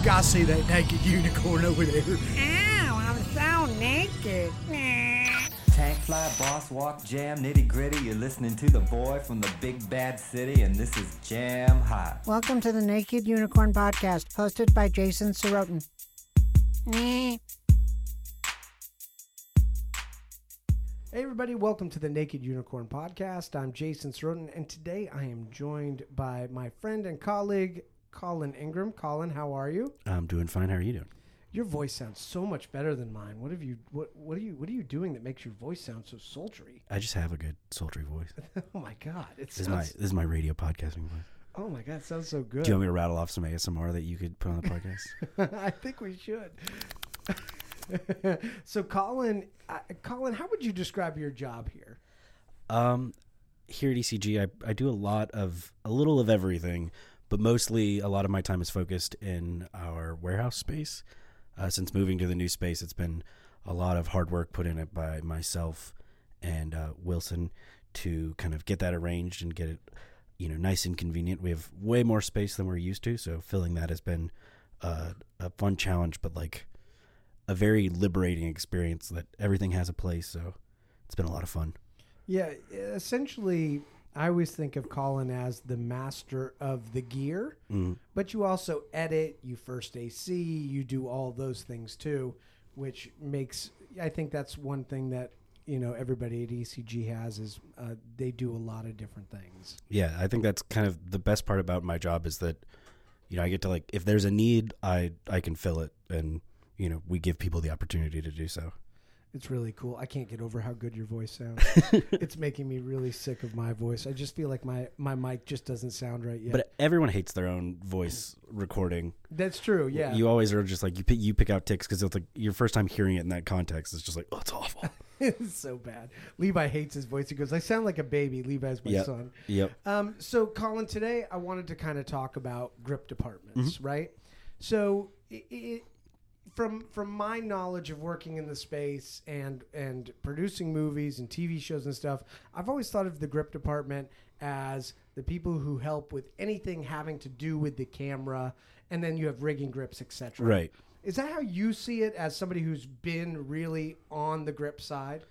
You gotta see that naked unicorn over there. Ow, I'm so naked. Tank fly, boss walk, jam, nitty gritty. You're listening to the boy from the big bad city, and this is Jam Hot. Welcome to the Naked Unicorn Podcast, hosted by Jason Sorotin. Hey, everybody, welcome to the Naked Unicorn Podcast. I'm Jason Sorotin, and today I am joined by my friend and colleague, Colin Ingram. Colin, how are you? I'm doing fine. How are you doing? Your voice sounds so much better than mine. What have you what what are you what are you doing that makes your voice sound so sultry? I just have a good sultry voice. oh my god. It This is my this is my radio podcasting voice. Oh my god, it sounds so good. Do you want me to rattle off some ASMR that you could put on the podcast? I think we should. so Colin, uh, Colin, how would you describe your job here? um, here at ECG, I, I do a lot of a little of everything, but mostly a lot of my time is focused in our warehouse space. Uh, since moving to the new space, it's been a lot of hard work put in it by myself and uh, Wilson to kind of get that arranged and get it, you know, nice and convenient. We have way more space than we're used to, so filling that has been uh, a fun challenge, but like a very liberating experience. That everything has a place, so it's been a lot of fun. Yeah, essentially, I always think of Colin as the master of the gear, Mm. but you also edit, you first AC, you do all those things too, which makes I think that's one thing that you know everybody at ECG has is uh, they do a lot of different things. Yeah, I think that's kind of the best part about my job is that you know I get to like if there's a need, I I can fill it, and you know we give people the opportunity to do so. It's really cool. I can't get over how good your voice sounds. it's making me really sick of my voice. I just feel like my my mic just doesn't sound right yet. But everyone hates their own voice recording. that's true. Yeah. You always are just like you pick, you pick out ticks because it's like your first time hearing it in that context. It's just like oh, it's awful. it's so bad. Levi hates his voice. He goes, "I sound like a baby." Levi's my Yep. son. yep. Um, so, Colin, today I wanted to kind of talk about grip departments, Mm-hmm. right? So, i i from from my knowledge of working in the space and and producing movies and TV shows and stuff, I've always thought of the grip department as the people who help with anything having to do with the camera, and then you have rigging grips, etc. Right. Is that how you see it as somebody who's been really on the grip side?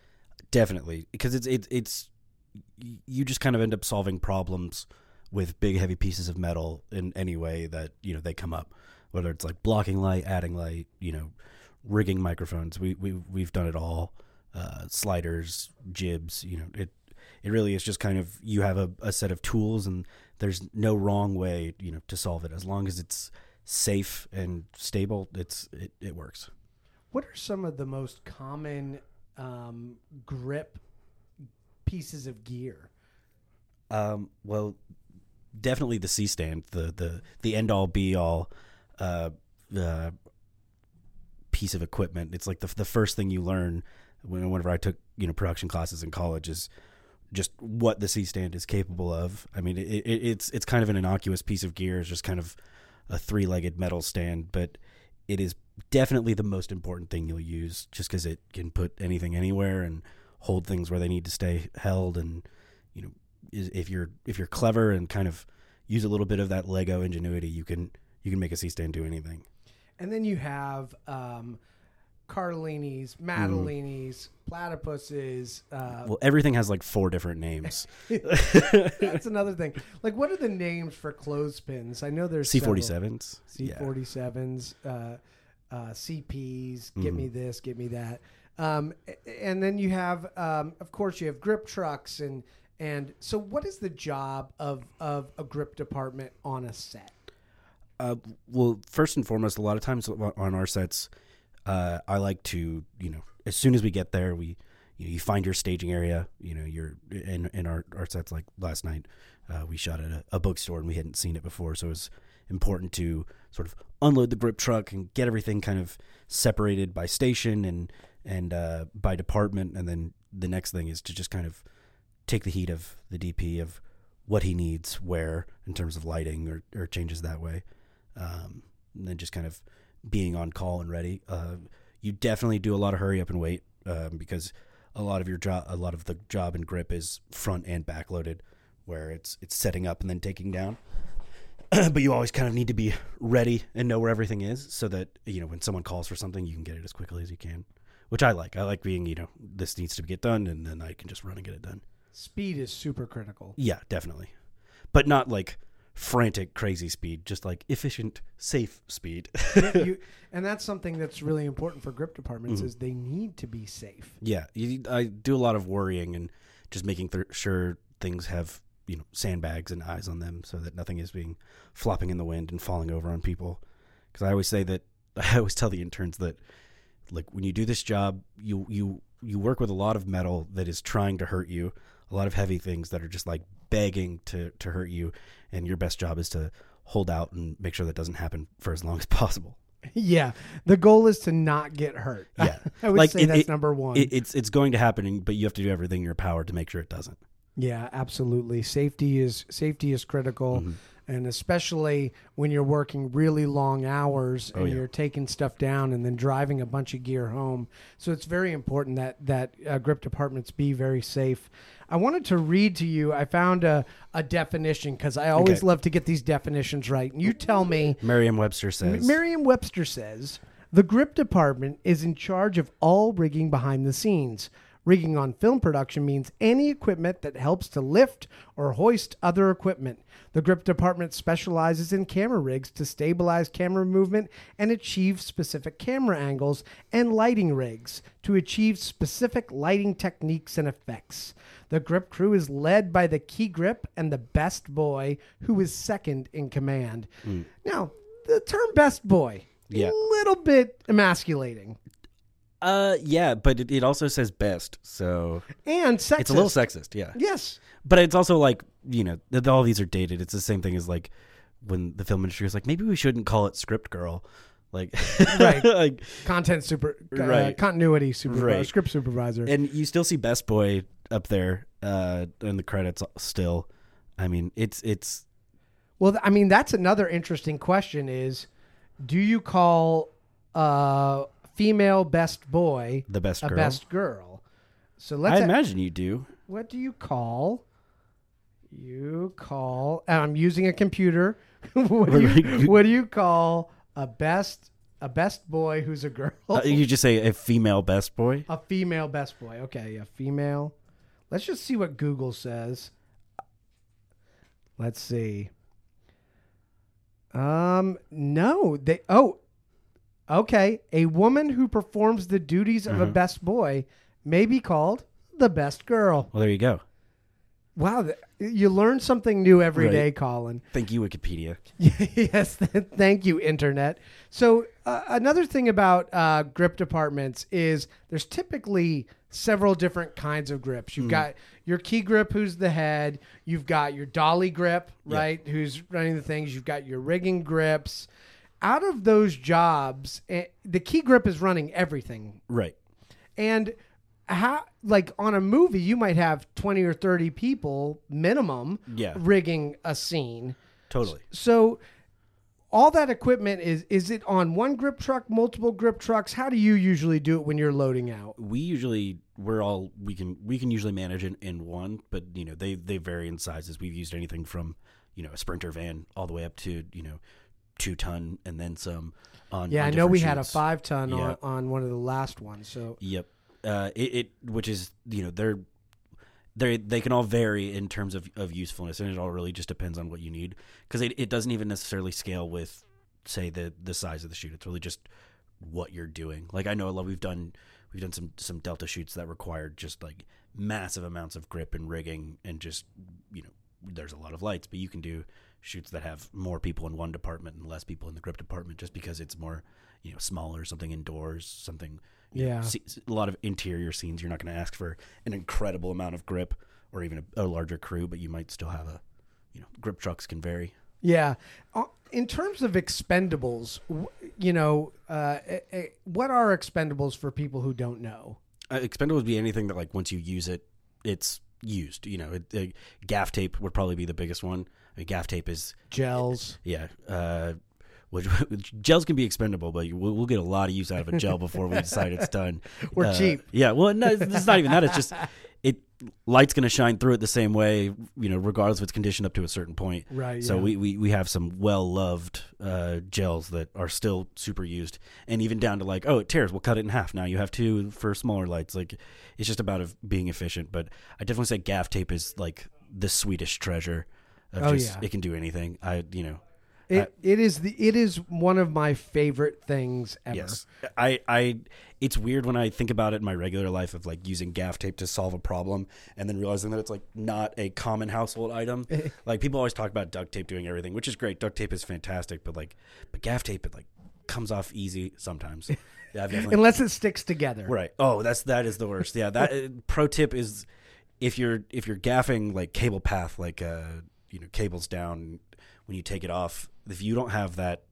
Definitely, because it's it's it's you just kind of end up solving problems with big heavy pieces of metal in any way that you know they come up, whether it's like blocking light, adding light, you know, rigging microphones. We we we've done it all. Uh, sliders, jibs. You know, it it really is just kind of you have a, a set of tools and there's no wrong way you know to solve it as long as it's safe and stable. It's it, it works. What are some of the most common um, grip pieces of gear? Um, well, definitely the C stand, the the the end all be all uh, uh, piece of equipment. It's like the the first thing you learn when whenever I took you know production classes in college is just what the C stand is capable of. I mean, it, it, it's it's kind of an innocuous piece of gear. It's just kind of a three legged metal stand, but it is definitely the most important thing you'll use, just because it can put anything anywhere and hold things where they need to stay held and you know if you're if you're clever and kind of use a little bit of that Lego ingenuity, you can you can make a C stand do anything. And then you have um, Cardellini's, Mm. Platypuses. Uh, Well, everything has like four different names. that's another thing. Like, what are the names for clothespins? I know there's C forty sevens. C forty sevens, uh, uh, CPs. Get Mm-hmm. me this, get me that. Um, a- and then you have, um, of course, you have grip trucks and and so what is the job of of a grip department on a set? Uh, well, first and foremost, a lot of times on our sets, uh, I like to, you know, as soon as we get there, we, you know, you find your staging area. You know, you're in in our, our sets. Like last night, uh, we shot at a, a bookstore and we hadn't seen it before, so it was important to sort of unload the grip truck and get everything kind of separated by station and and uh, by department, and then the next thing is to just kind of take the heat of the DP of what he needs where in terms of lighting or, or changes that way um, and then just kind of being on call and ready. Uh, you definitely do a lot of hurry up and wait um, because a lot of your job, a lot of the job and grip is front and back loaded, where it's it's setting up and then taking down. but you always kind of need to be ready and know where everything is so that you know when someone calls for something you can get it as quickly as you can which i like i like being you know this needs to get done and then i can just run and get it done Speed is super critical. yeah definitely but not like frantic crazy speed just like efficient safe speed. You, and that's something that's really important for grip departments mm-hmm. is they need to be safe. yeah you, i do a lot of worrying and just making th- sure things have you know sandbags and eyes on them so that nothing is being flopping in the wind and falling over on people. Because i always say that i always tell the interns that like when you do this job you you you work with a lot of metal that is trying to hurt you a lot of heavy things that are just like begging to to hurt you and your best job is to hold out and make sure that doesn't happen for as long as possible Yeah, the goal is to not get hurt. Yeah. I would Like, say it- that's it- number one. it, it's it's going to happen but you have to do everything in your power to make sure it doesn't Yeah, absolutely. Safety is safety is critical, Mm-hmm. And especially when you're working really long hours and Oh, yeah. you're taking stuff down and then driving a bunch of gear home. So it's very important that that uh, grip departments be very safe. I wanted to read to you. I found a, a definition because I always Okay. love to get these definitions right. And you tell me. merriam-webster says Merriam-Webster says the grip department is in charge of all rigging behind the scenes. Rigging on film production means any equipment that helps to lift or hoist other equipment. The grip department specializes in camera rigs to stabilize camera movement and achieve specific camera angles, and lighting rigs to achieve specific lighting techniques and effects. The grip crew is led by the key grip and the best boy, who is second in command. Hmm. Now, the term best boy, Yeah. a little bit emasculating. Uh, yeah, but it, it also says best, so And sexist. it's a little sexist. Yeah, Yes. but it's also like you know th- all these are dated. It's the same thing as like when the film industry was like maybe we shouldn't call it script girl, like Right. like Content super, uh, Right. continuity supervisor, Right. script supervisor. and you still see best boy up there uh in the credits still. I mean, it's it's well, I mean, that's another interesting question is, do you call uh female best boy the best a girl. best girl? So I let's, a- imagine you do. what do you call, you call, and I'm using a computer. what, do you, what do you call a best, a best boy who's a girl? Uh, you just say a female best boy. A female best boy. Okay, a female. Let's just see what Google says. Let's see. Um, no, they. Oh, okay. A woman who performs the duties of a best boy may be called the best girl. Well, there you go. Wow, th- you learn something new every Right. day, Colin. Thank you, Wikipedia. yes, thank you, Internet. So, uh, another thing about uh, grip departments is there's typically several different kinds of grips. You've got your key grip, who's the head. You've got your dolly grip, right, who's running the things. You've got your rigging grips. Out of those jobs, eh, the key grip is running everything. Right. And how, like on a movie, you might have 20 or 30 people minimum Yeah. rigging a scene. Totally. So all that equipment is is it on one grip truck, multiple grip trucks? How do you usually do it when you're loading out? we usually we're all we can we can usually manage in, in one but you know they they vary in sizes we've used anything from you know a sprinter van all the way up to you know two ton and then some on Yeah, on I know we different had a five ton Yeah. on, on one of the last ones. So yep uh it, it which is you know they're they they can all vary in terms of, of usefulness and it all really just depends on what you need because it, it doesn't even necessarily scale with say the the size of the shoot it's really just what you're doing like i know a lot we've done we've done some some delta shoots that required just like massive amounts of grip and rigging and just you know there's a lot of lights but you can do shoots that have more people in one department and less people in the grip department just because it's more you know smaller something indoors something you know, Yeah. a lot of interior scenes you're not going to ask for an incredible amount of grip or even a, a larger crew but you might still have a you know grip trucks can vary yeah, Uh, in terms of expendables, you know, uh, eh, eh, what are expendables for people who don't know? uh, expendable would be anything that like once you use it it's used you know it, uh, gaff tape would probably be the biggest one gaff tape is Gels. yeah uh which, which gels can be expendable, but we'll, we'll get a lot of use out of a gel before we decide it's done. We're Uh, cheap. Yeah, well, no, it's, it's not even that. It's just it light's going to shine through it the same way, you know, regardless of its condition up to a certain point. Right, So yeah. we, we we have some well loved uh, gels that are still super used, and even down to like, oh, it tears, we'll cut it in half. Now you have two for smaller lights. Like, it's just about of being efficient. But I definitely say gaff tape is like the Swedish treasure. Oh, just, yeah. it can do anything. I you know. It, it is the it is one of my favorite things ever. Yes, I, I, it's weird when I think about it in my regular life of like using gaff tape to solve a problem, and then realizing that it's like not a common household item. like people always talk about duct tape doing everything, which is great. Duct tape is fantastic, but like, but gaff tape it like comes off easy sometimes. Yeah, Unless it sticks together. right. Oh, that's that is the worst. Yeah, that uh, pro tip is if you're if you're gaffing like cable path, like uh, you know, cables down when you take it off. If you don't have that,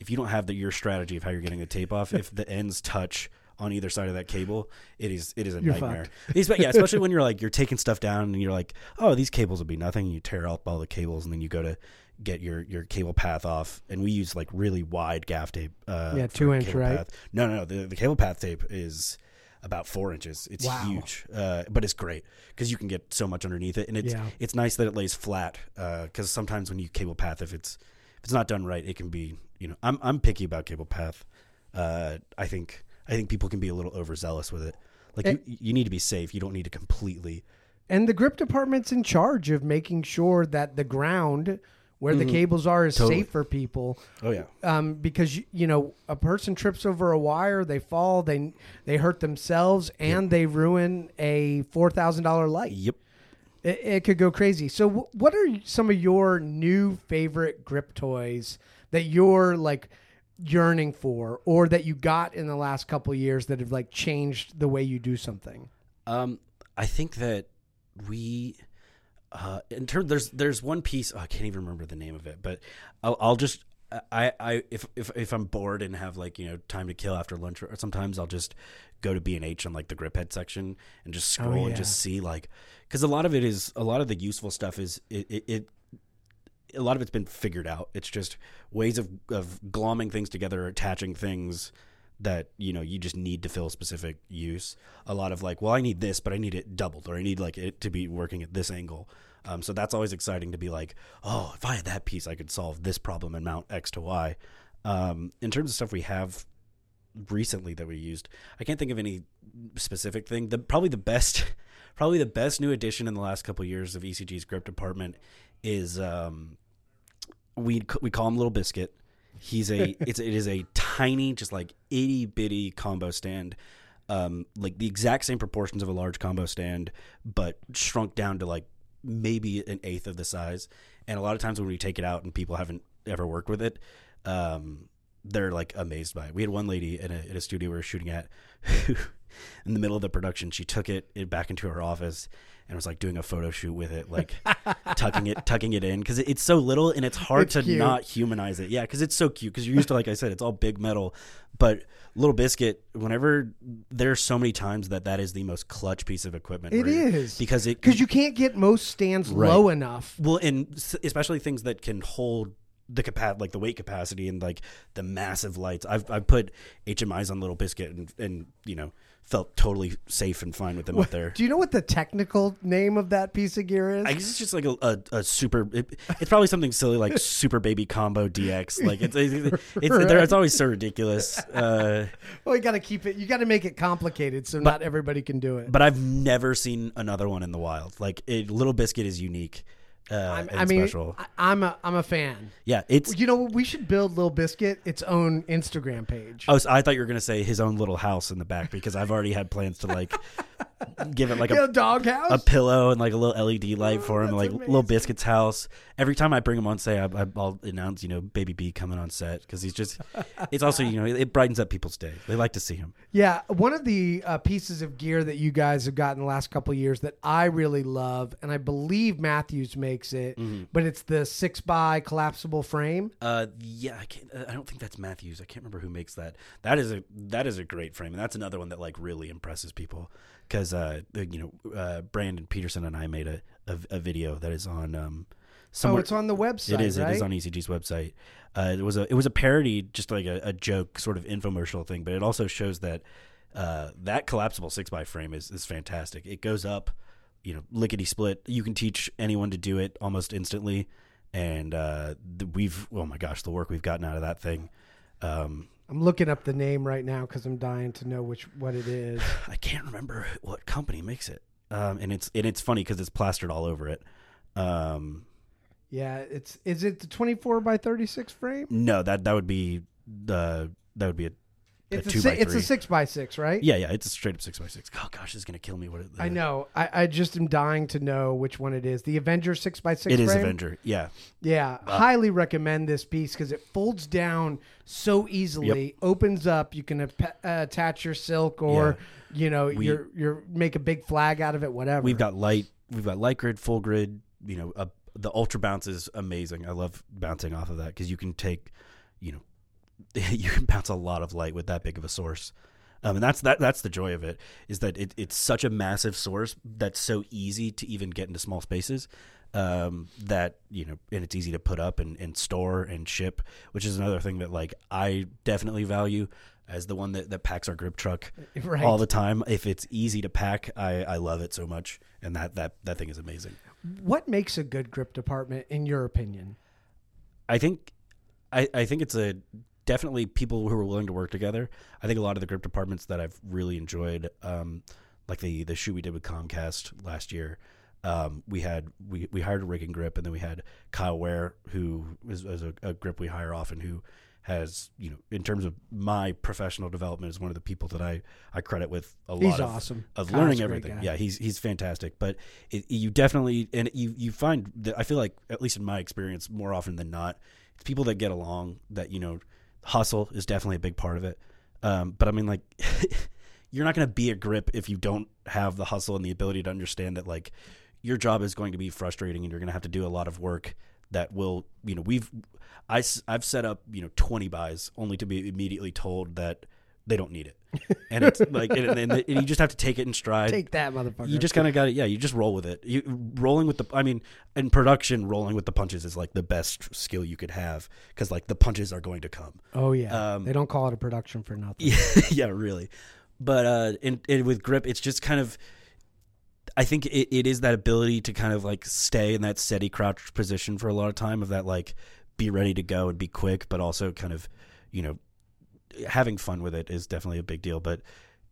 if you don't have the your strategy of how you're getting the tape off, if the ends touch on either side of that cable, it is it is a You're nightmare. Espe- yeah, especially when you're like you're taking stuff down and you're like, oh, these cables will be nothing. And you tear up all the cables and then you go to get your your cable path off. And we use like really wide gaff tape. Uh, Yeah, two inch, right? path. No, no, no. The, the cable path tape is about four inches. It's Wow. huge, uh, but it's great because you can get so much underneath it, and it's Yeah. it's nice that it lays flat. Because sometimes when you cable path, if it's if it's not done right, it can be you know I'm I'm picky about cable path. Uh, I think I think people can be a little overzealous with it. Like you, you need to be safe. You don't need to completely. And the grip department's in charge of making sure that the ground where the cables are is Mm-hmm. Totally. safe for people. Oh yeah, Um, because you, you know a person trips over a wire, they fall, they they hurt themselves, and they ruin a four thousand dollar light. yep. It, it could go crazy. So, wh- what are some of your new favorite grip toys that you're like yearning for, or that you got in the last couple of years that have like changed the way you do something? Um, I think that we, uh, in terms, there's there's one piece oh, I can't even remember the name of it, but I'll, I'll just I I if if if I'm bored and have like you know time to kill after lunch, or sometimes I'll just go to B and H on like the grip head section and just scroll yeah. and just see like because a lot of it is a lot of the useful stuff is it, it, it a lot of it's been figured out. It's just ways of of glomming things together, attaching things that you know you just need to fill a specific use. A lot of like, well, I need this, but I need it doubled, or I need like it to be working at this angle. Um, so that's always exciting to be like, oh, if I had that piece, I could solve this problem and mount X to Y. Um, in terms of stuff we have recently that we used, I can't think of any specific thing. The probably the best, probably the best new addition in the last couple of years of ECG's grip department is um, we we call him Little Biscuit. He's a it's it is a tiny, just like itty bitty combo stand, um, like the exact same proportions of a large combo stand, but shrunk down to like maybe an eighth of the size. And a lot of times when we take it out and people haven't ever worked with it, um, they're like amazed by it. We had one lady in a, in a studio we were shooting at, who, in the middle of the production, she took it, it back into her office and was like doing a photo shoot with it, like tucking it, tucking it in because it's so little and it's hard It's to cute. not humanize it. Yeah, because it's so cute. Because you're used to, like I said, it's all big metal, but Little Biscuit. Whenever there's so many times that that is the most clutch piece of equipment. It you- is. because it Because you can't get most stands Right. low enough. well, and especially things that can hold the capa- like the weight capacity and like the massive lights. I've I've put HMIs on Little Biscuit and and you know felt totally safe and fine with them up there. Do you know what the technical name of that piece of gear is? I guess it's just like a, a, a super. It, it's probably something silly like Super Baby Combo DX. Like it's it's, it's, they're- it's always so ridiculous. Uh, well, you got to keep it. You got to make it complicated so not everybody can do it. but I've never seen another one in the wild. Like it, Little Biscuit is unique. Uh, and I mean, special. I, I'm a I'm a fan. yeah, it's You know, we should build Little Biscuit its own Instagram page. Oh, so I thought you were gonna say his own little house in the back because I've already had plans to like give it like Yeah, a, doghouse. a pillow and like a little LED light for him, like amazing. little biscuit's house. Every time I bring him on, say I, I, I'll announce, you know, Baby B coming on set because he's just. It's also you know it brightens up people's day. They like to see him. Yeah, one of the uh, pieces of gear that you guys have gotten the last couple of years that I really love, and I believe Matthews makes it, Mm-hmm. but it's the six by collapsible frame. Uh, yeah, I can't. uh, I don't think that's Matthews. I can't remember who makes that. That is a that is a great frame, and that's another one that like really impresses people because uh, you know, uh, Brandon Peterson and I made a, a, a video that is on um. Oh, it's on the website. It is. Right? It is on ECG's website. Uh, it was a it was a parody, just like a, a joke, sort of infomercial thing. But it also shows that uh, that collapsible six by frame is is fantastic. It goes up, you know, lickety split. You can teach anyone to do it almost instantly, and uh, the, we've oh my gosh, the work we've gotten out of that thing. Um, I'm looking up the name right now because I'm dying to know which what it is. I can't remember what company makes it, um, and it's and it's funny because it's plastered all over it. Um, Yeah, it's is it the 24 by 36 frame? no, that that would be the that would be a, a It's a, two si- by it's a six by six, right? Yeah, yeah, it's a straight up six by six. Oh gosh, is gonna kill me. What it, I know. I, I just am dying to know which one it is. The Avenger six by six. It is frame? Avenger. Yeah, Yeah, highly recommend this piece because it folds down so easily, opens up. You can ap- uh, attach your silk or you know We- your your make a big flag out of it. Whatever. we've got light. We've got light grid, full grid. You know, uh, the ultra bounce is amazing. I love bouncing off of that because you can take, you know, you can bounce a lot of light with that big of a source. Um, and that's that. That's the joy of it is that it, it's such a massive source that's so easy to even get into small spaces. Um, that you know, and it's easy to put up and, and store and ship, which is another thing that like I definitely value as the one that, that packs our grip truck Right. all the time. If it's easy to pack, I, I love it so much, and that that that thing is amazing. what makes a good grip department in your opinion? I think I, I think it's a definitely people who are willing to work together. I think a lot of the grip departments that I've really enjoyed, um, like the the shoot we did with Comcast last year. Um, we had we, we hired a rig and grip, and then we had Kyle Ware, who is, is a, a grip we hire often, who has you know in terms of my professional development is one of the people that I I credit with a He's lot of, awesome. of Kyle's learning everything. Yeah, he's he's fantastic. But it, you definitely and you you find that I feel like at least in my experience more often than not, it's people that get along that you know hustle is definitely a big part of it. Um, but I mean like you're not going to be a grip if you don't have the hustle and the ability to understand that like your job is going to be frustrating and you're going to have to do a lot of work that will you know we've I, have set up you know 20 buys only to be immediately told that they don't need it and it's like and, and, and you just have to take it in stride Take that, motherfucker. you just kind of got it. yeah you just roll with it you rolling with the i mean in production rolling with the punches is like the best skill you could have because like the punches are going to come oh yeah, um, they don't call it a production for nothing. yeah, yeah, really. But uh, and, and with grip, it's just kind of. I think it, it is that ability to kind of like stay in that steady crouch position for a lot of time of that like be ready to go and be quick, but also kind of, you know, having fun with it is definitely a big deal. But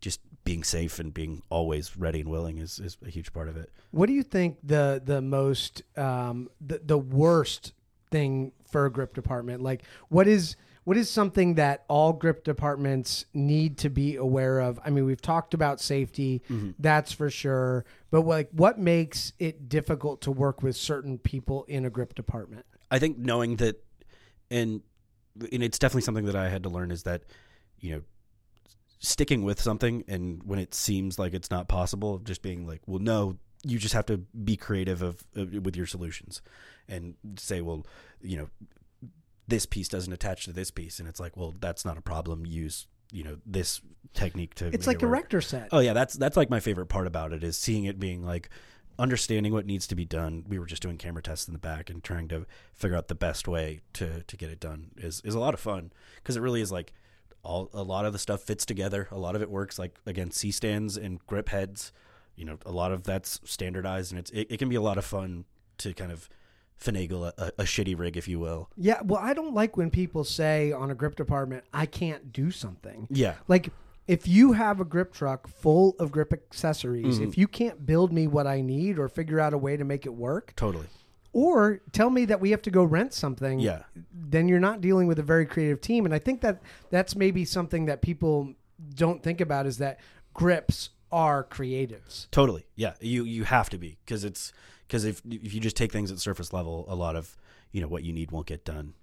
just being safe and being always ready and willing is, is a huge part of it. What do you think the the most um, the the worst thing for a grip department? Like, what is what is something that all grip departments need to be aware of? I mean, we've talked about safety, that's for sure. But like, what makes it difficult to work with certain people in a grip department? I think knowing that, and and it's definitely something that I had to learn is that, you know, sticking with something and when it seems like it's not possible, just being like, well, no, you just have to be creative of, of with your solutions, and say, well, you know, this piece doesn't attach to this piece, and it's like, well, that's not a problem. Use you know this technique to. It's like it Erector set. Oh yeah, that's that's like my favorite part about it is seeing it being like understanding what needs to be done. We were just doing camera tests in the back and trying to figure out the best way to to get it done is is a lot of fun because it really is like all a lot of the stuff fits together. A lot of it works like again C stands and grip heads. You know, a lot of that's standardized and it's it, it can be a lot of fun to kind of finagle a, a, a shitty rig, if you will. Yeah, well, I don't like when people say on a grip department, I can't do something. Yeah. Like, if you have a grip truck full of grip accessories, Mm-hmm. if you can't build me what I need or figure out a way to make it work, Totally. or tell me that we have to go rent something, Yeah. then you're not dealing with a very creative team. And I think that that's maybe something that people don't think about is that grips are creatives. Totally. Yeah. You you have to be because it's because if if you just take things at surface level, a lot of you know what you need won't get done.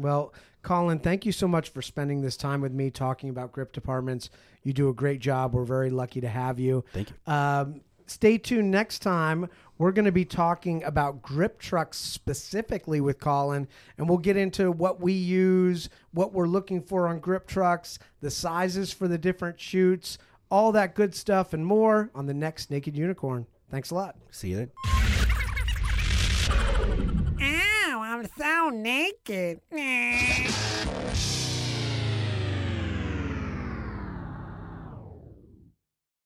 Well, Colin, thank you so much for spending this time with me talking about grip departments. You do a great job. We're very lucky to have you. Thank you. Um, stay tuned next time. We're going to be talking about grip trucks specifically with Colin, and we'll get into what we use, what we're looking for on grip trucks, the sizes for the different shoots, all that good stuff, and more on the next Naked Unicorn. Thanks a lot. See you then. I'm so naked.